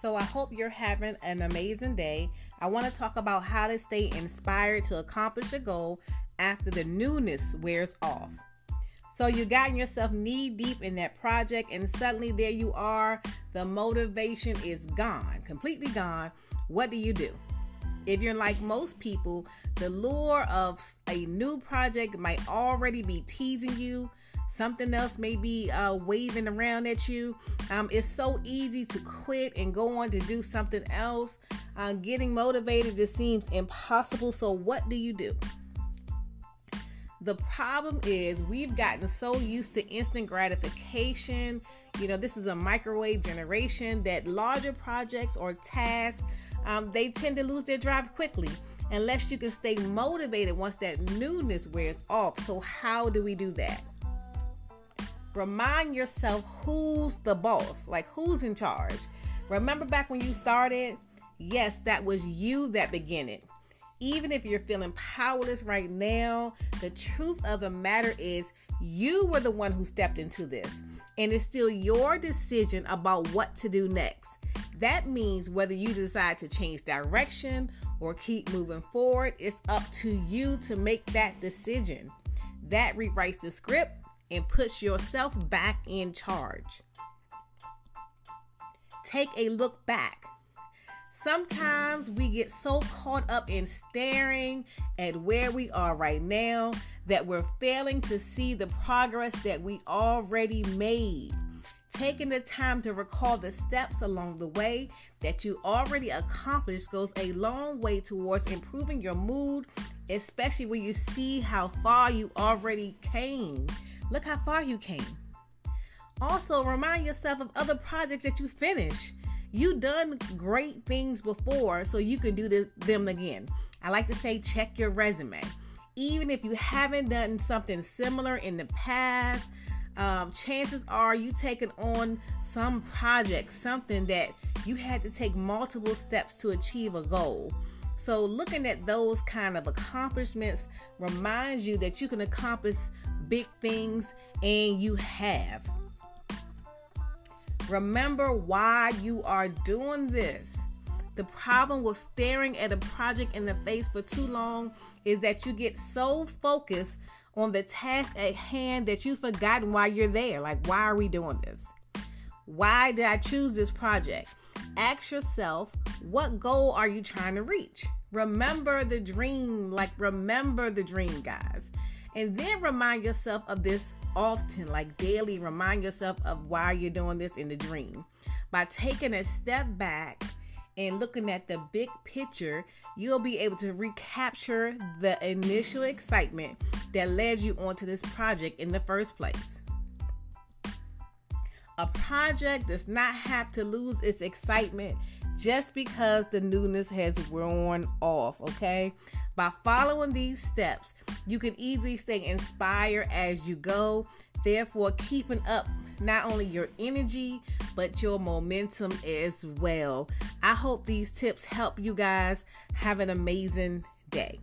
So I hope you're having an amazing day. I want to talk about how to stay inspired to accomplish a goal after the newness wears off. So you've gotten yourself knee deep in that project and suddenly there you are, the motivation is gone, completely gone. What do you do? If you're like most people, the lure of a new project might already be teasing you. Something else may be uh, waving around at you. Um, it's so easy to quit and go on to do something else. Uh, getting motivated just seems impossible. So, what do you do? The problem is we've gotten so used to instant gratification. You know, this is a microwave generation that larger projects or tasks um, they tend to lose their drive quickly unless you can stay motivated once that newness wears off. So, how do we do that? Remind yourself who's the boss, like who's in charge. Remember back when you started? Yes, that was you that began it. Even if you're feeling powerless right now, the truth of the matter is you were the one who stepped into this. And it's still your decision about what to do next. That means whether you decide to change direction or keep moving forward, it's up to you to make that decision. That rewrites the script and puts yourself back in charge. Take a look back. Sometimes we get so caught up in staring at where we are right now that we're failing to see the progress that we already made. Taking the time to recall the steps along the way that you already accomplished goes a long way towards improving your mood, especially when you see how far you already came. Look how far you came. Also, remind yourself of other projects that you finished. You've done great things before, so you can do this, them again. I like to say check your resume. Even if you haven't done something similar in the past, um, chances are you taking on some project, something that you had to take multiple steps to achieve a goal. So, looking at those kind of accomplishments reminds you that you can accomplish big things and you have. Remember why you are doing this. The problem with staring at a project in the face for too long is that you get so focused on the task at hand that you've forgotten why you're there. Like, why are we doing this? Why did I choose this project? Ask yourself, what goal are you trying to reach? Remember the dream, like, remember the dream, guys. And then remind yourself of this often, like daily, remind yourself of why you're doing this in the dream. By taking a step back and looking at the big picture, you'll be able to recapture the initial excitement that led you onto this project in the first place. A project does not have to lose its excitement just because the newness has worn off, okay? By following these steps, you can easily stay inspired as you go, therefore, keeping up not only your energy, but your momentum as well. I hope these tips help you guys have an amazing day.